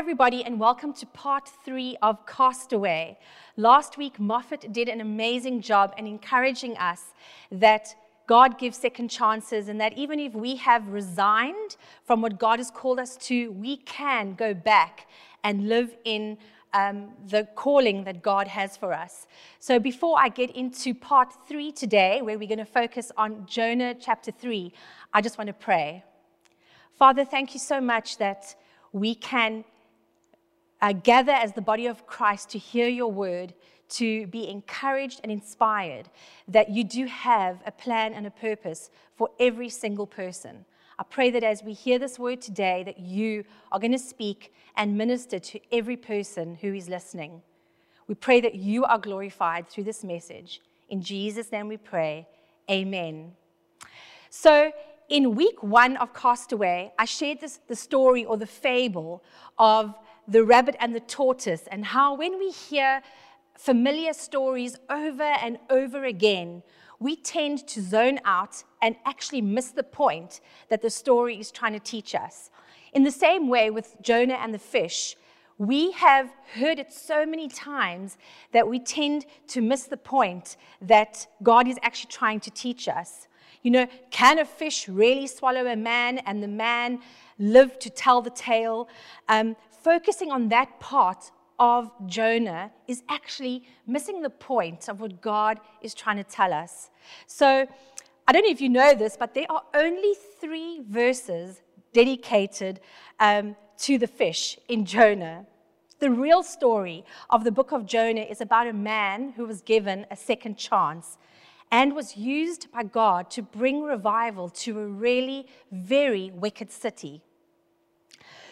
everybody, and welcome to part three of Castaway. Last week, Moffat did an amazing job in encouraging us that God gives second chances, and that even if we have resigned from what God has called us to, we can go back and live in um, the calling that God has for us. So, before I get into part three today, where we're going to focus on Jonah chapter three, I just want to pray. Father, thank you so much that we can uh, gather as the body of Christ to hear your word, to be encouraged and inspired that you do have a plan and a purpose for every single person. I pray that as we hear this word today, that you are going to speak and minister to every person who is listening. We pray that you are glorified through this message. In Jesus' name we pray. Amen. So, in week one of Castaway, I shared this, the story or the fable of the rabbit and the tortoise, and how when we hear familiar stories over and over again, we tend to zone out and actually miss the point that the story is trying to teach us. In the same way with Jonah and the fish, we have heard it so many times that we tend to miss the point that God is actually trying to teach us. You know, can a fish really swallow a man and the man live to tell the tale? Um, focusing on that part of Jonah is actually missing the point of what God is trying to tell us. So, I don't know if you know this, but there are only three verses dedicated um, to the fish in Jonah. The real story of the book of Jonah is about a man who was given a second chance and was used by God to bring revival to a really very wicked city.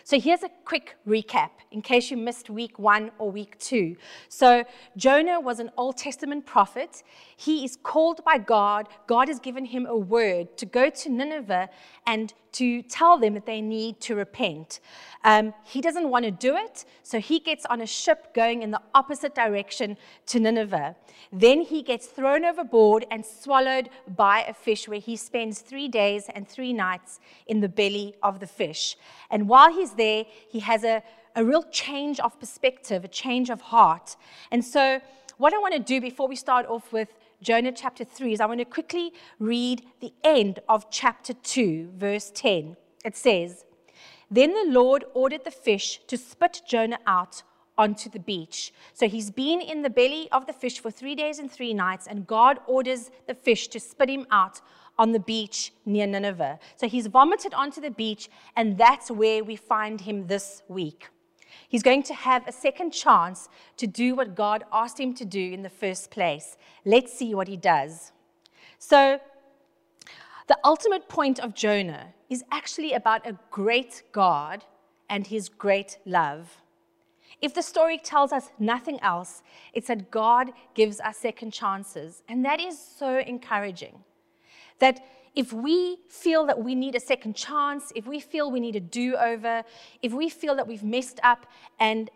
So here's a quick recap in case you missed week one or week two. So Jonah was an Old Testament prophet. He is called by God. God has given him a word to go to Nineveh and to tell them that they need to repent. Um, he doesn't want to do it, so he gets on a ship going in the opposite direction to Nineveh. Then he gets thrown overboard and swallowed by a fish, where he spends three days and three nights in the belly of the fish. And while he's there, he has a, a real change of perspective, a change of heart. And so, what I want to do before we start off with Jonah chapter 3 is I want to quickly read the end of chapter 2, verse 10. It says, Then the Lord ordered the fish to spit Jonah out onto the beach. So he's been in the belly of the fish for three days and three nights, and God orders the fish to spit him out on the beach near Nineveh. So he's vomited onto the beach, and that's where we find him this week. He's going to have a second chance to do what God asked him to do in the first place. Let's see what he does. So, the ultimate point of Jonah is actually about a great God and his great love. If the story tells us nothing else, it's that God gives us second chances. And that is so encouraging. That if we feel that we need a second chance, if we feel we need a do over, if we feel that we've messed up and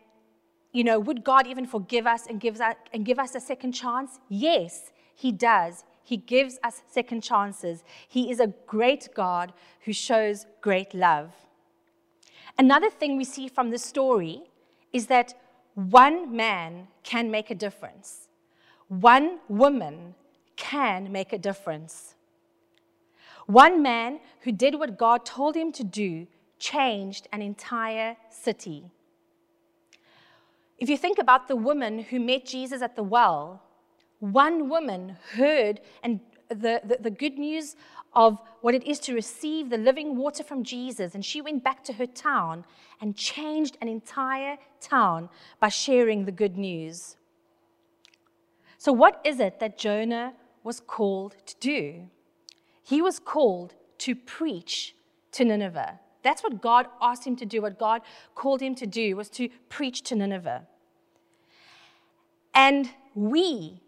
you know, would God even forgive us and, gives us and give us a second chance? Yes, He does. He gives us second chances. He is a great God who shows great love. Another thing we see from the story is that one man can make a difference, one woman can make a difference. One man who did what God told him to do changed an entire city. If you think about the woman who met Jesus at the well, one woman heard and the, the, the, good news of what it is to receive the living water from Jesus, and she went back to her town and changed an entire town by sharing the good news. So, what is it that Jonah was called to do? He was called to preach to Nineveh. That's what God asked him to do. What God called him to do was to preach to Nineveh. And we,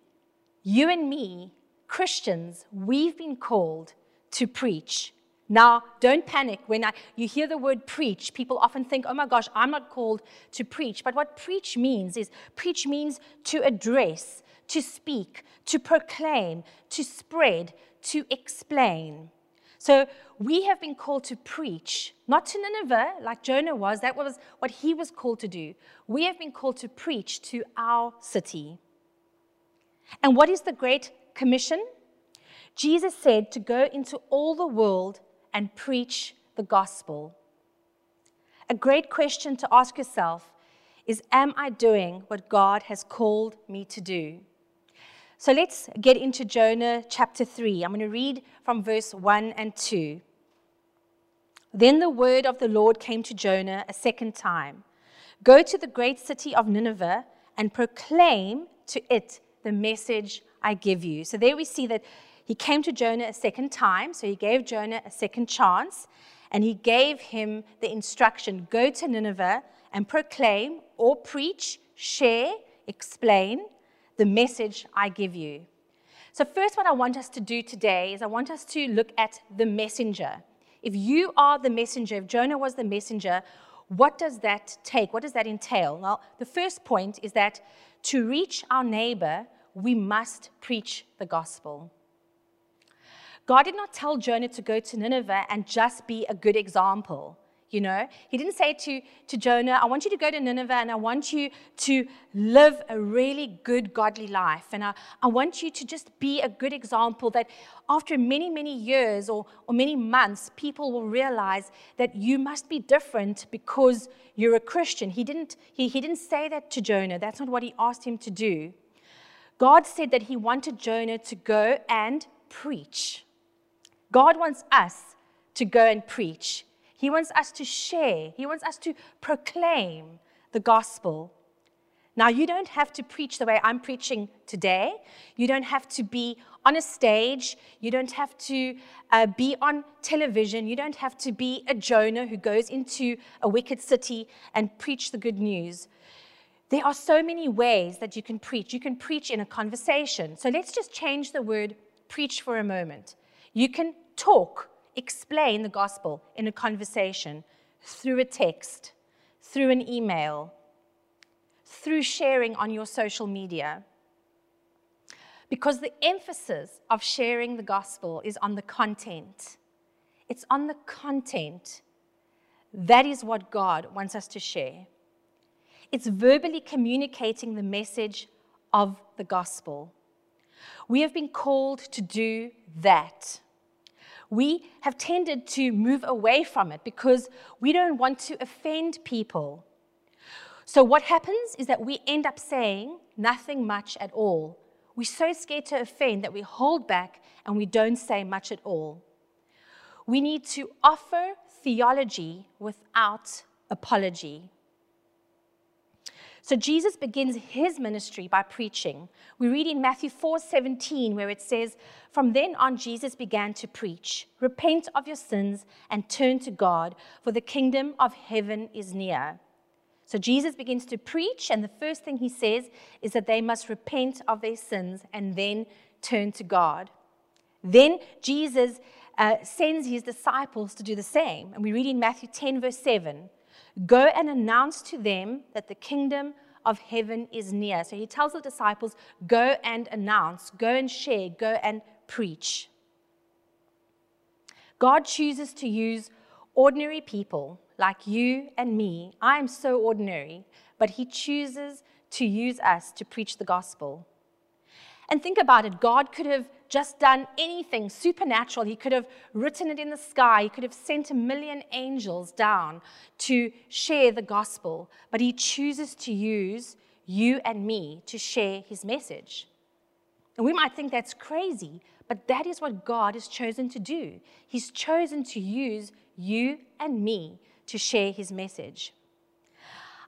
you and me, Christians, we've been called to preach. Now, don't panic. When I, you hear the word preach, people often think, oh my gosh, I'm not called to preach. But what preach means is preach means to address, to speak, to proclaim, to spread, to explain. So we have been called to preach, not to Nineveh like Jonah was. That was what he was called to do. We have been called to preach to our city. And what is the Great Commission? Jesus said to go into all the world and preach the gospel. A great question to ask yourself is Am I doing what God has called me to do? So let's get into Jonah chapter 3. I'm going to read from verse 1 and 2. Then the word of the Lord came to Jonah a second time Go to the great city of Nineveh and proclaim to it the message I give you. So there we see that he came to Jonah a second time. So he gave Jonah a second chance and he gave him the instruction go to Nineveh and proclaim or preach, share, explain the message I give you. So, first, what I want us to do today is I want us to look at the messenger. If you are the messenger, if Jonah was the messenger, what does that take? What does that entail? Well, the first point is that to reach our neighbor, we must preach the gospel. God did not tell Jonah to go to Nineveh and just be a good example. You know, he didn't say to, to Jonah, I want you to go to Nineveh and I want you to live a really good, godly life. And I, I want you to just be a good example that after many, many years or, or many months, people will realize that you must be different because you're a Christian. He didn't, he, he didn't say that to Jonah. That's not what he asked him to do. God said that he wanted Jonah to go and preach. God wants us to go and preach. He wants us to share, He wants us to proclaim the gospel. Now, you don't have to preach the way I'm preaching today. You don't have to be on a stage. You don't have to uh, be on television. You don't have to be a Jonah who goes into a wicked city and preach the good news. There are so many ways that you can preach. You can preach in a conversation. So let's just change the word preach for a moment. You can talk explain the gospel in a conversation, through a text, through an email, through sharing on your social media. Because the emphasis of sharing the gospel is on the content. It's on the content. That is what God wants us to share. It's verbally communicating the message of the gospel. We have been called to do that we have tended to move away from it because we don't want to offend people. So, what happens is that we end up saying nothing much at all. We're so scared to offend that we hold back and we don't say much at all. We need to offer theology without apology. So Jesus begins his ministry by preaching. We read in Matthew 4:17 where it says, "From then on Jesus began to preach, repent of your sins and turn to God, for the kingdom of heaven is near." So Jesus begins to preach and the first thing he says is that they must repent of their sins and then turn to God. Then Jesus uh, sends his disciples to do the same. And we read in Matthew 10, verse 7 Go and announce to them that the kingdom of heaven is near. So he tells the disciples, Go and announce, go and share, go and preach. God chooses to use ordinary people like you and me. I am so ordinary, but he chooses to use us to preach the gospel. And think about it God could have just done anything supernatural. He could have written it in the sky. He could have sent a million angels down to share the gospel. But he chooses to use you and me to share his message. And we might think that's crazy, but that is what God has chosen to do. He's chosen to use you and me to share his message.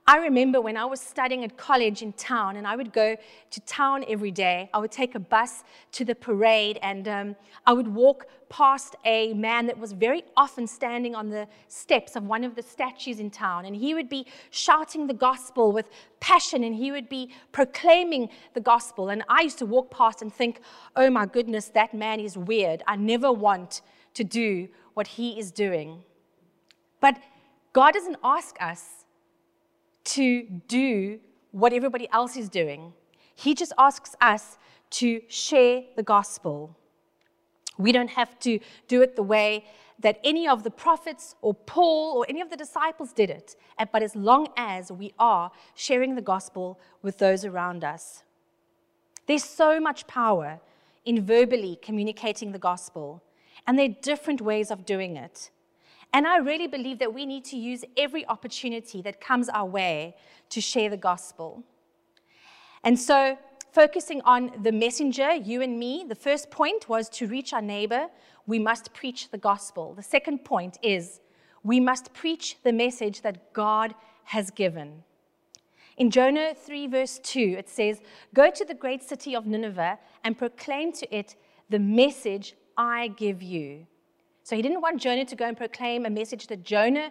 I remember when I was studying at college in town, and I would go to town every day. I would take a bus to the parade, and um, I would walk past a man that was very often standing on the steps of one of the statues in town. And he would be shouting the gospel with passion, and he would be proclaiming the gospel. And I used to walk past and think, oh my goodness, that man is weird. I never want to do what he is doing. But God doesn't ask us to do what everybody else is doing. He just asks us to share the gospel. We don't have to do it the way that any of the prophets or Paul or any of the disciples did it, but as long as we are sharing the gospel with those around us. There's so much power in verbally communicating the gospel, and there are different ways of doing it. And I really believe that we need to use every opportunity that comes our way to share the gospel. And so, focusing on the messenger, you and me, the first point was to reach our neighbor, we must preach the gospel. The second point is we must preach the message that God has given. In Jonah 3, verse 2, it says, Go to the great city of Nineveh and proclaim to it the message I give you. So he didn't want Jonah to go and proclaim a message that Jonah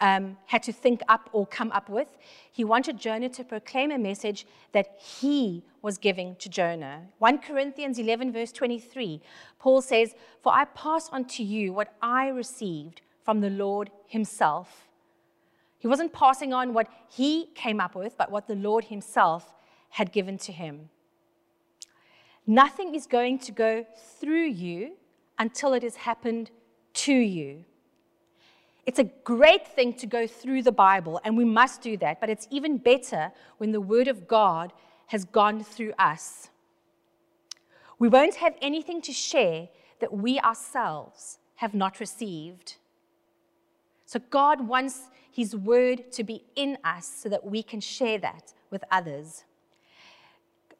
um, had to think up or come up with. He wanted Jonah to proclaim a message that he was giving to Jonah. 1 Corinthians 11, verse 23, Paul says, For I pass on to you what I received from the Lord himself. He wasn't passing on what he came up with, but what the Lord himself had given to him. Nothing is going to go through you until it has happened to you. It's a great thing to go through the Bible, and we must do that, but it's even better when the Word of God has gone through us. We won't have anything to share that we ourselves have not received. So, God wants His Word to be in us so that we can share that with others.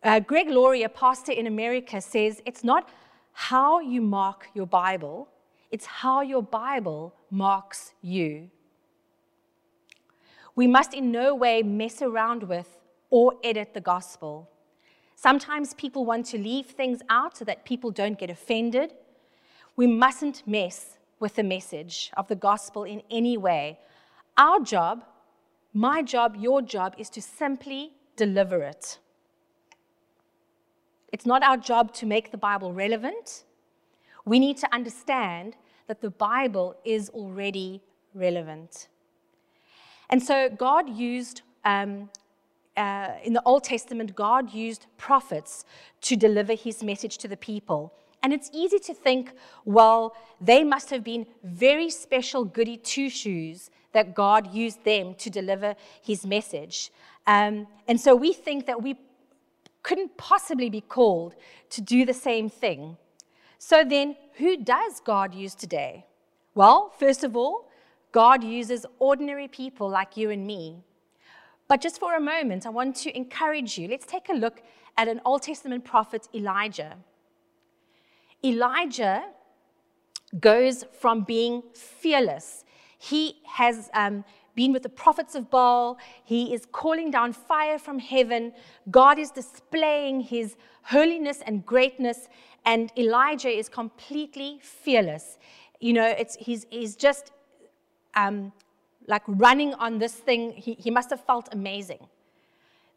Uh, Greg Laurie, a pastor in America, says it's not how you mark your Bible, it's how your Bible marks you. We must in no way mess around with or edit the gospel. Sometimes people want to leave things out so that people don't get offended. We mustn't mess with the message of the gospel in any way. Our job, my job, your job, is to simply deliver it. It's not our job to make the Bible relevant. We need to understand that the Bible is already relevant. And so God used, um, uh, in the Old Testament, God used prophets to deliver his message to the people. And it's easy to think, well, they must have been very special goody two shoes that God used them to deliver his message. Um, and so we think that we couldn't possibly be called to do the same thing. So then, who does God use today? Well, first of all, God uses ordinary people like you and me. But just for a moment, I want to encourage you. Let's take a look at an Old Testament prophet, Elijah. Elijah goes from being fearless. He has um, been with the prophets of Baal. He is calling down fire from heaven. God is displaying his holiness and greatness and Elijah is completely fearless. You know, it's, he's, he's just um, like running on this thing. He, he must have felt amazing.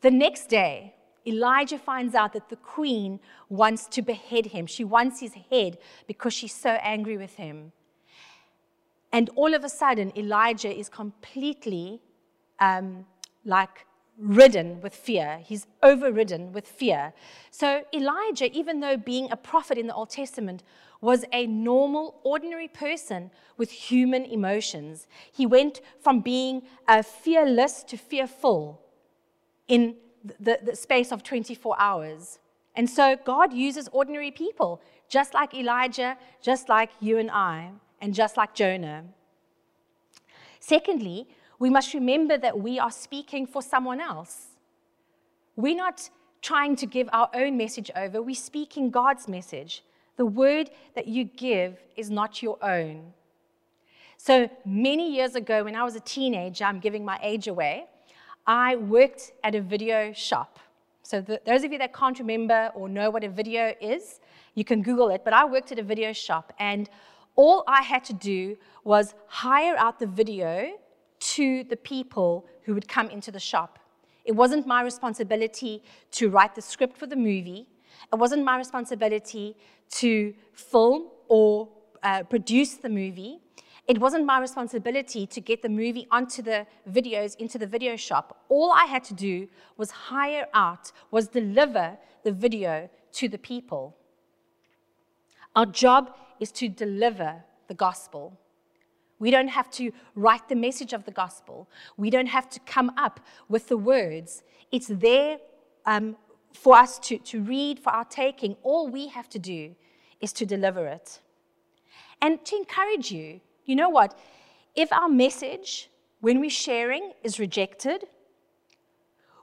The next day, Elijah finds out that the queen wants to behead him. She wants his head because she's so angry with him. And all of a sudden, Elijah is completely um, like ridden with fear. He's overridden with fear. So, Elijah, even though being a prophet in the Old Testament, was a normal, ordinary person with human emotions. He went from being uh, fearless to fearful in the, the space of 24 hours. And so, God uses ordinary people, just like Elijah, just like you and I, and just like Jonah. Secondly, we must remember that we are speaking for someone else. We're not trying to give our own message over, we're speaking God's message. The word that you give is not your own. So many years ago, when I was a teenager, I'm giving my age away, I worked at a video shop. So, the, those of you that can't remember or know what a video is, you can Google it. But I worked at a video shop, and all I had to do was hire out the video to the people who would come into the shop. It wasn't my responsibility to write the script for the movie. It wasn't my responsibility to film or uh, produce the movie. It wasn't my responsibility to get the movie onto the videos into the video shop. All I had to do was hire out, was deliver the video to the people. Our job is to deliver the gospel. We don't have to write the message of the gospel. We don't have to come up with the words. It's there um, for us to, to read, for our taking. All we have to do is to deliver it. And to encourage you, you know what? If our message, when we're sharing, is rejected,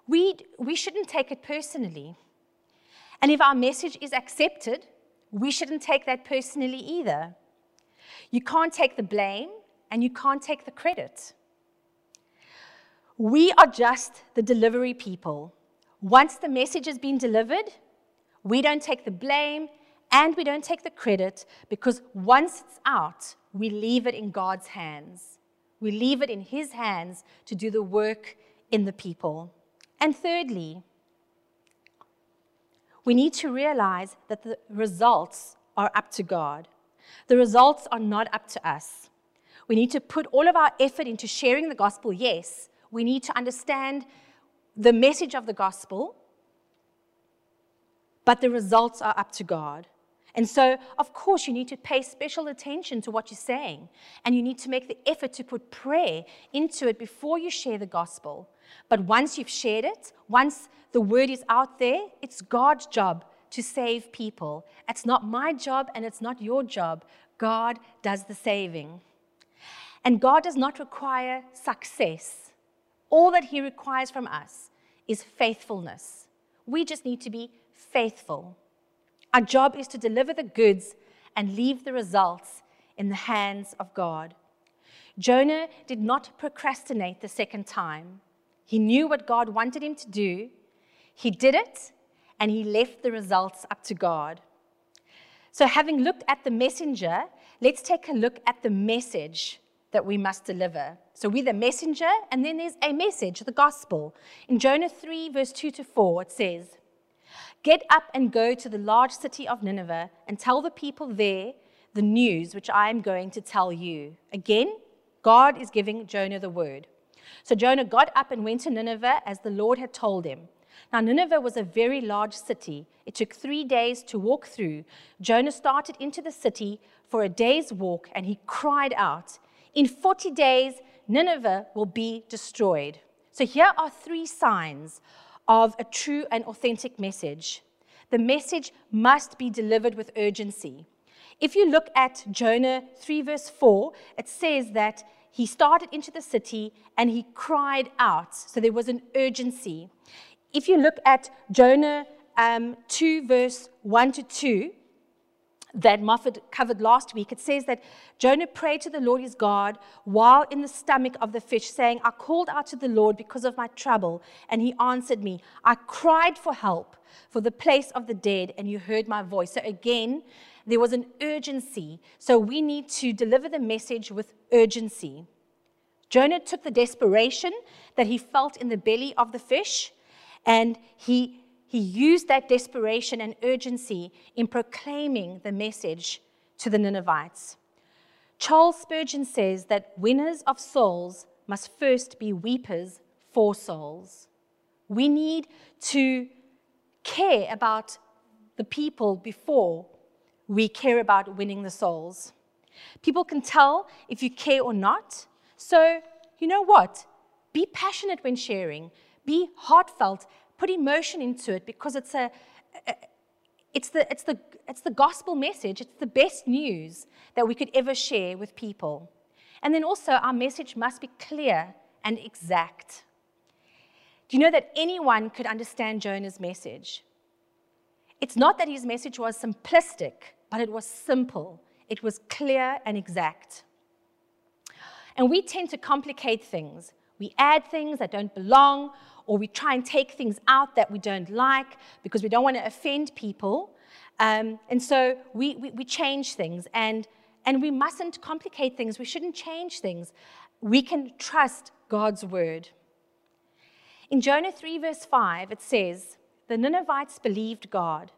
we, we shouldn't take it personally. And if our message is accepted, we shouldn't take that personally either. You can't take the blame and you can't take the credit. We are just the delivery people. Once the message has been delivered, we don't take the blame and we don't take the credit because once it's out, we leave it in God's hands. We leave it in His hands to do the work in the people. And thirdly, we need to realize that the results are up to God. The results are not up to us. We need to put all of our effort into sharing the gospel, yes. We need to understand the message of the gospel, but the results are up to God. And so, of course, you need to pay special attention to what you're saying, and you need to make the effort to put prayer into it before you share the gospel. But once you've shared it, once the word is out there, it's God's job to save people. It's not my job and it's not your job. God does the saving. And God does not require success. All that He requires from us is faithfulness. We just need to be faithful. Our job is to deliver the goods and leave the results in the hands of God. Jonah did not procrastinate the second time. He knew what God wanted him to do, he did it, and he left the results up to God. So, having looked at the messenger, let's take a look at the message that we must deliver. So, we're the messenger, and then there's a message, the gospel. In Jonah 3, verse 2 to 4, it says, Get up and go to the large city of Nineveh and tell the people there the news which I am going to tell you. Again, God is giving Jonah the word. So Jonah got up and went to Nineveh as the Lord had told him. Now, Nineveh was a very large city. It took three days to walk through. Jonah started into the city for a day's walk and he cried out, In 40 days, Nineveh will be destroyed. So, here are three signs of a true and authentic message. The message must be delivered with urgency. If you look at Jonah 3, verse 4, it says that he started into the city and he cried out. So there was an urgency. If you look at Jonah um, 2, verse 1 to 2, that Moffat covered last week, it says that Jonah prayed to the Lord his God while in the stomach of the fish, saying, I called out to the Lord because of my trouble, and he answered me. I cried for help for the place of the dead, and you heard my voice. So again, there was an urgency. So we need to deliver the message with urgency. Jonah took the desperation that he felt in the belly of the fish, and he he used that desperation and urgency in proclaiming the message to the Ninevites. Charles Spurgeon says that winners of souls must first be weepers for souls. We need to care about the people before we care about winning the souls. People can tell if you care or not. So, you know what? Be passionate when sharing, be heartfelt, put emotion into it because it's a, a it's the, it's, the, it's the gospel message. It's the best news that we could ever share with people. And then also, our message must be clear and exact. Do you know that anyone could understand Jonah's message? It's not that his message was simplistic, but it was simple, it was clear and exact. And we tend to complicate things. We add things that don't belong, or we try and take things out that we don't like because we don't want to offend people. Um, and so we, we, we change things, and, and we mustn't complicate things. We shouldn't change things. We can trust God's word. In Jonah 3, verse 5, it says, The Ninevites believed God.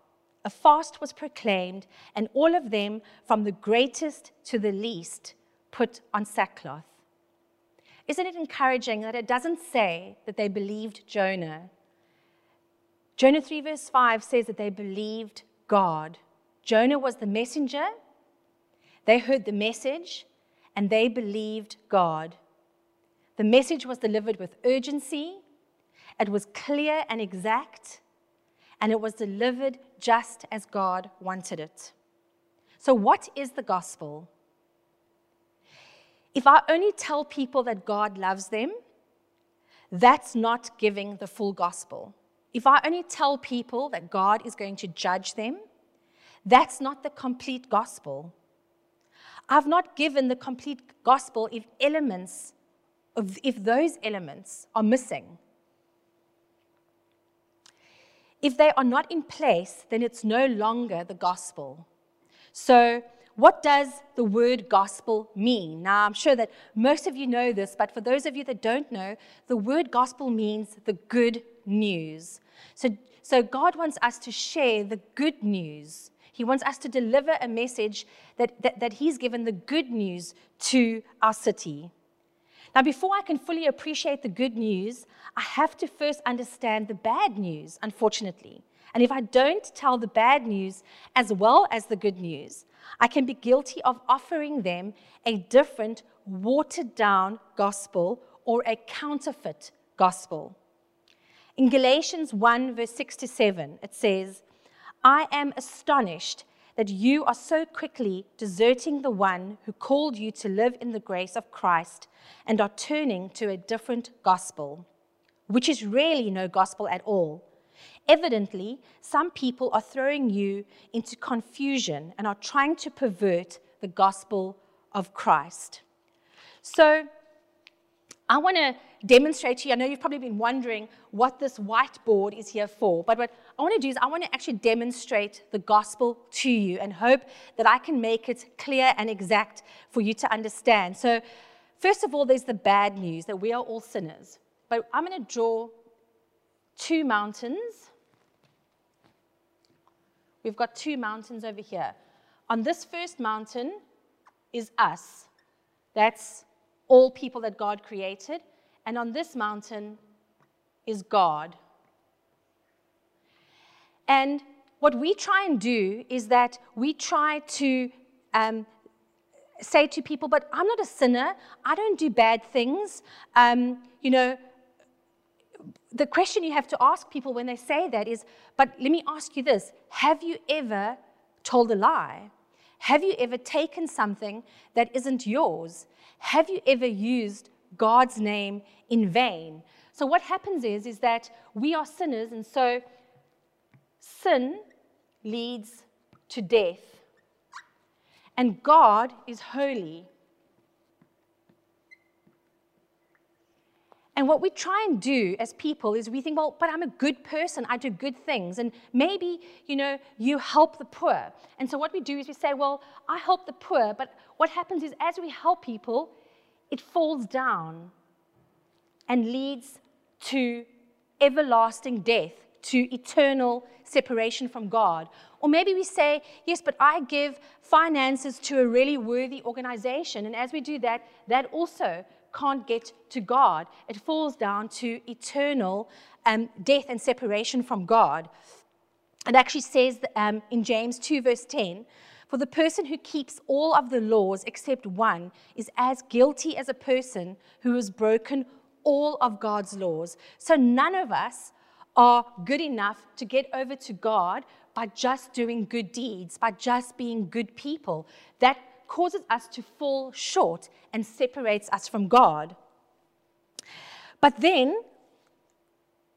A fast was proclaimed, and all of them, from the greatest to the least, put on sackcloth. Isn't it encouraging that it doesn't say that they believed Jonah? Jonah 3, verse 5 says that they believed God. Jonah was the messenger. They heard the message and they believed God. The message was delivered with urgency, it was clear and exact, and it was delivered just as God wanted it. So, what is the gospel? If I only tell people that God loves them, that's not giving the full gospel. If I only tell people that God is going to judge them, that's not the complete gospel. I've not given the complete gospel if elements, if those elements are missing. If they are not in place, then it's no longer the gospel. So, what does the word gospel mean? Now, I'm sure that most of you know this, but for those of you that don't know, the word gospel means the good news. So, so God wants us to share the good news. He wants us to deliver a message that, that, that He's given the good news to our city. Now, before I can fully appreciate the good news, I have to first understand the bad news, unfortunately. And if I don't tell the bad news as well as the good news, I can be guilty of offering them a different, watered down gospel or a counterfeit gospel. In Galatians 1, verse 6 to 7, it says, I am astonished that you are so quickly deserting the one who called you to live in the grace of Christ and are turning to a different gospel, which is really no gospel at all. Evidently, some people are throwing you into confusion and are trying to pervert the gospel of Christ. So, I want to demonstrate to you. I know you've probably been wondering what this whiteboard is here for, but what I want to do is I want to actually demonstrate the gospel to you and hope that I can make it clear and exact for you to understand. So, first of all, there's the bad news that we are all sinners. But I'm going to draw two mountains. We've got two mountains over here. On this first mountain is us. That's all people that God created. And on this mountain is God. And what we try and do is that we try to um, say to people, but I'm not a sinner. I don't do bad things. Um, you know, the question you have to ask people when they say that is, but let me ask you this Have you ever told a lie? Have you ever taken something that isn't yours? Have you ever used God's name in vain? So what happens is, is that we are sinners, and so sin leads to death. And God is holy. And what we try and do as people is we think, well, but I'm a good person. I do good things. And maybe, you know, you help the poor. And so what we do is we say, well, I help the poor. But what happens is as we help people, it falls down and leads to everlasting death, to eternal separation from God. Or maybe we say, yes, but I give finances to a really worthy organization. And as we do that, that also can't get to God. It falls down to eternal um, death and separation from God. It actually says um, in James 2, verse 10 For the person who keeps all of the laws except one is as guilty as a person who has broken all of God's laws. So none of us are good enough to get over to God by just doing good deeds, by just being good people. That causes us to fall short and separates us from God. But then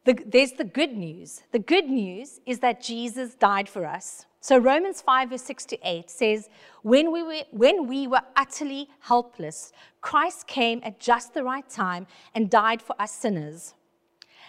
the, there's the good news. The good news is that Jesus died for us. So Romans 5, verse 6 to 8 says, when we, were, when we were utterly helpless, Christ came at just the right time and died for us sinners.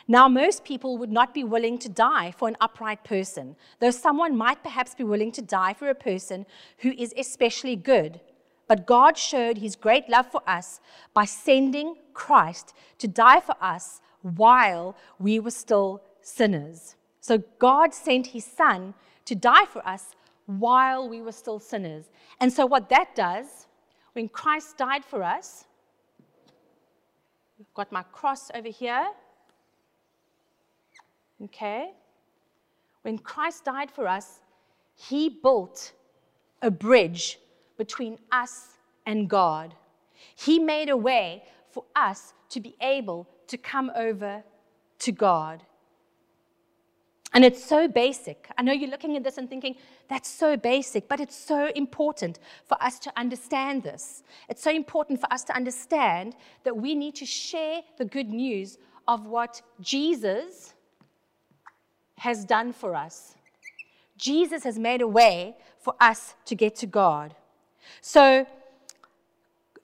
Now, most people would not be willing to die for an upright person, though someone might perhaps be willing to die for a person who is especially good. But God showed his great love for us by sending Christ to die for us while we were still sinners. So God sent his son to die for us while we were still sinners. And so, what that does, when Christ died for us, I've got my cross over here. Okay? When Christ died for us, He built a bridge between us and God. He made a way for us to be able to come over to God. And it's so basic. I know you're looking at this and thinking, that's so basic, but it's so important for us to understand this. It's so important for us to understand that we need to share the good news of what Jesus has done for us. Jesus has made a way for us to get to God. So,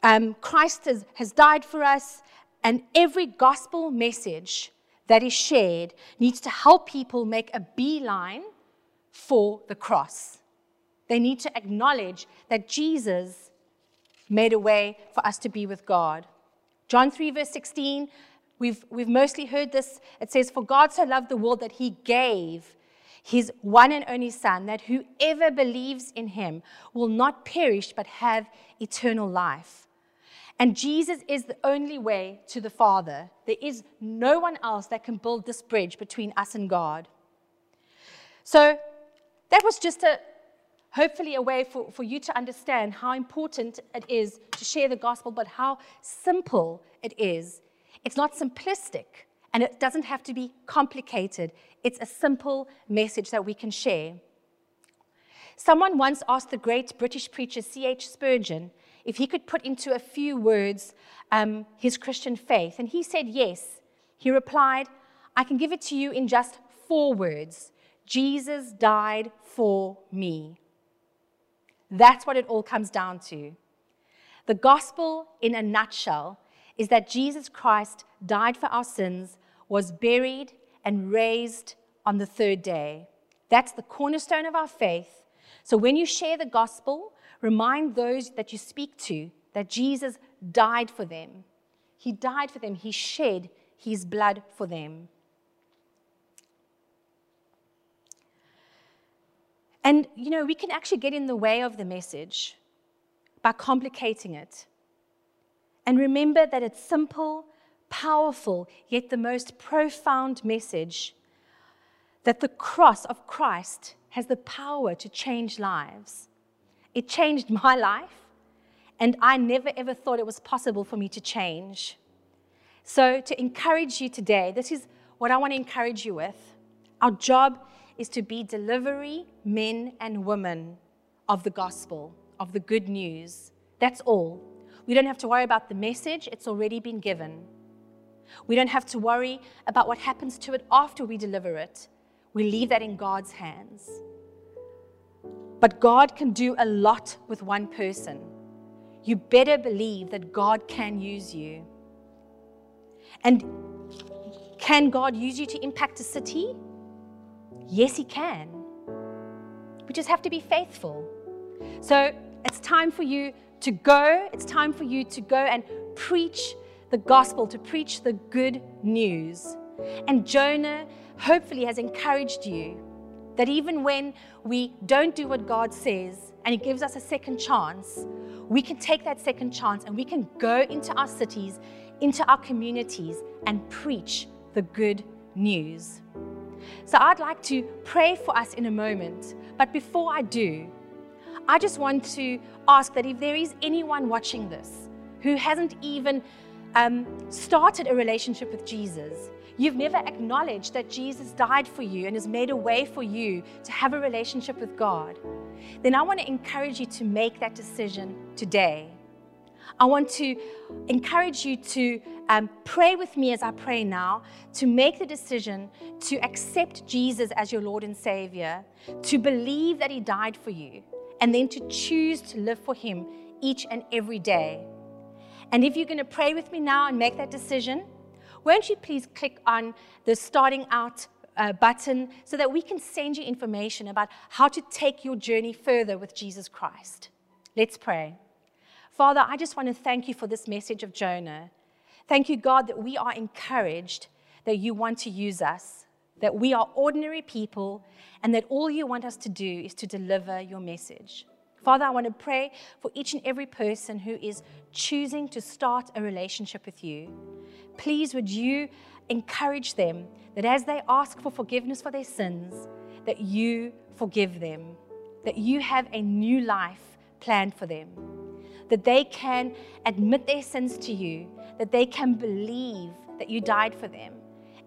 um, Christ has, has died for us, and every gospel message that is shared needs to help people make a beeline for the cross. They need to acknowledge that Jesus made a way for us to be with God. John 3, verse 16, we've, we've mostly heard this. It says, For God so loved the world that he gave his one and only Son, that whoever believes in him will not perish but have eternal life. And Jesus is the only way to the Father. There is no one else that can build this bridge between us and God. So that was just a hopefully a way for, for you to understand how important it is to share the gospel, but how simple it is. It's not simplistic and it doesn't have to be complicated. It's a simple message that we can share. Someone once asked the great British preacher C.H. Spurgeon if he could put into a few words um, his Christian faith, and he said yes. He replied, I can give it to you in just four words Jesus died for me. That's what it all comes down to. The gospel, in a nutshell, is that Jesus Christ died for our sins, was buried, and raised on the third day. That's the cornerstone of our faith. So when you share the gospel, remind those that you speak to that Jesus died for them. He died for them, He shed His blood for them. And, you know, we can actually get in the way of the message by complicating it. And remember that it's simple, powerful, yet the most profound message that the cross of Christ has the power to change lives. It changed my life, and I never ever thought it was possible for me to change. So, to encourage you today, this is what I want to encourage you with. Our job is to be delivery men and women of the gospel, of the good news. That's all. We don't have to worry about the message, it's already been given. We don't have to worry about what happens to it after we deliver it. We leave that in God's hands. But God can do a lot with one person. You better believe that God can use you. And can God use you to impact a city? Yes, He can. We just have to be faithful. So it's time for you to go. It's time for you to go and preach the gospel, to preach the good news. And Jonah hopefully has encouraged you that even when we don't do what God says and He gives us a second chance, we can take that second chance and we can go into our cities, into our communities, and preach the good news. So I'd like to pray for us in a moment. But before I do, I just want to ask that if there is anyone watching this who hasn't even um, started a relationship with Jesus, you've never acknowledged that Jesus died for you and has made a way for you to have a relationship with God, then I want to encourage you to make that decision today. I want to encourage you to um, pray with me as I pray now to make the decision to accept Jesus as your Lord and Savior, to believe that He died for you, and then to choose to live for Him each and every day. And if you're going to pray with me now and make that decision, won't you please click on the starting out uh, button so that we can send you information about how to take your journey further with Jesus Christ? Let's pray. Father, I just want to thank you for this message of Jonah. Thank you, God, that we are encouraged that you want to use us, that we are ordinary people, and that all you want us to do is to deliver your message. Father, I want to pray for each and every person who is choosing to start a relationship with you. Please, would you encourage them that as they ask for forgiveness for their sins, that you forgive them. that you have a new life planned for them, that they can admit their sins to you, that they can believe that you died for them,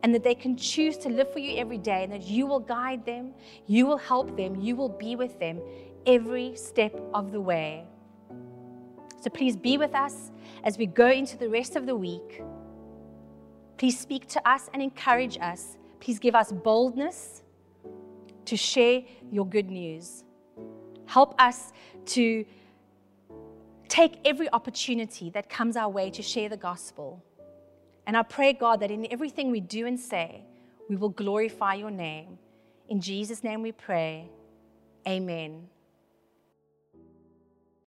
and that they can choose to live for you every day, and that you will guide them, you will help them, you will be with them every step of the way. So please be with us as we go into the rest of the week. Please speak to us and encourage us. Please give us boldness to share your good news. Help us to take every opportunity that comes our way to share the gospel. And I pray, God, that in everything we do and say, we will glorify your name. In Jesus' name we pray. Amen.